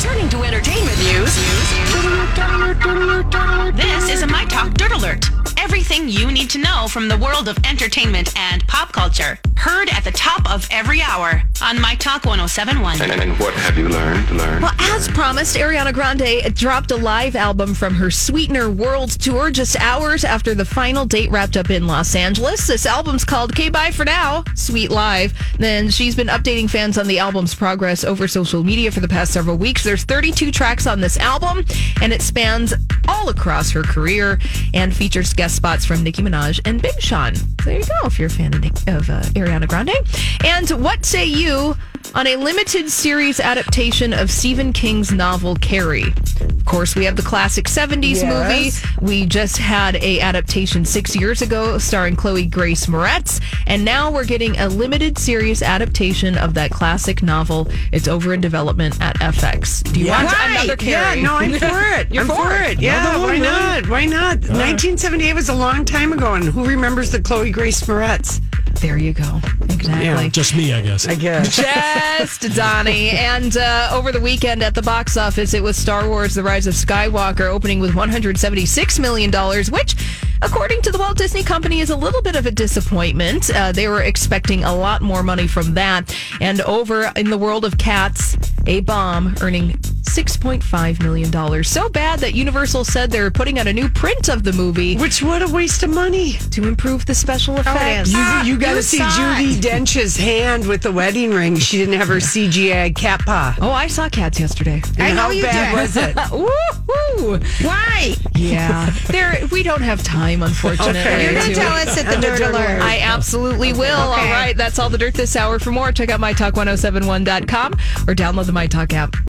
Turning to entertainment news. This is a My Talk Dirt Alert. Everything you need to know from the world of entertainment and pop culture. Heard at the top of every hour on My Talk 1071. And, and what have you learned? Learned? Well, as promised, Ariana Grande dropped a live album from her Sweetener World Tour just hours after the final date wrapped up in Los Angeles. This album's called K Bye for Now, Sweet Live. Then she's been updating fans on the album's progress over social media for the past several weeks. There's 32 tracks on this album, and it spans all across her career and features guest spots from Nicki Minaj and Big Sean. So there you go if you're a fan of, Nick, of uh, Ariana Grande. And what say you on a limited series adaptation of Stephen King's novel Carrie? Of course, we have the classic 70s Yes. movie. We just had a adaptation six years ago starring Chloe Grace Moretz, and now we're getting a limited series adaptation of that classic novel. It's over in development at FX. Do you want another Carrie? Yeah, no, I'm for it. You're I'm for it. it. Yeah, why one, not? Why not? 1978 was a long time ago, and who remembers the Chloe Grace Moretz? There you go. Exactly. Yeah. Just me, I guess. I guess. Just Donnie. And uh, over the weekend at the box office, it was Star Wars The Rise of Skywalker opening with $176 million, which, according to the Walt Disney Company, is a little bit of a disappointment. Uh, they were expecting a lot more money from that. And over in the world of cats, a bomb earning $6.5 million. So bad that Universal said they're putting out a new print of the movie Which what a waste of money. to improve the special effects. You, you got to see saw Judy it. Dench's hand with the wedding ring. She didn't have her CGI cat paw. Oh, I saw cats yesterday. And how bad was it? Woohoo! Why? Yeah, there. We don't have time, unfortunately. Okay. You're going to to- tell us at the dirt alert. I absolutely will. All Okay. right, that's all the dirt this hour. For more, check out mytalk1071.com or download the MyTalk app.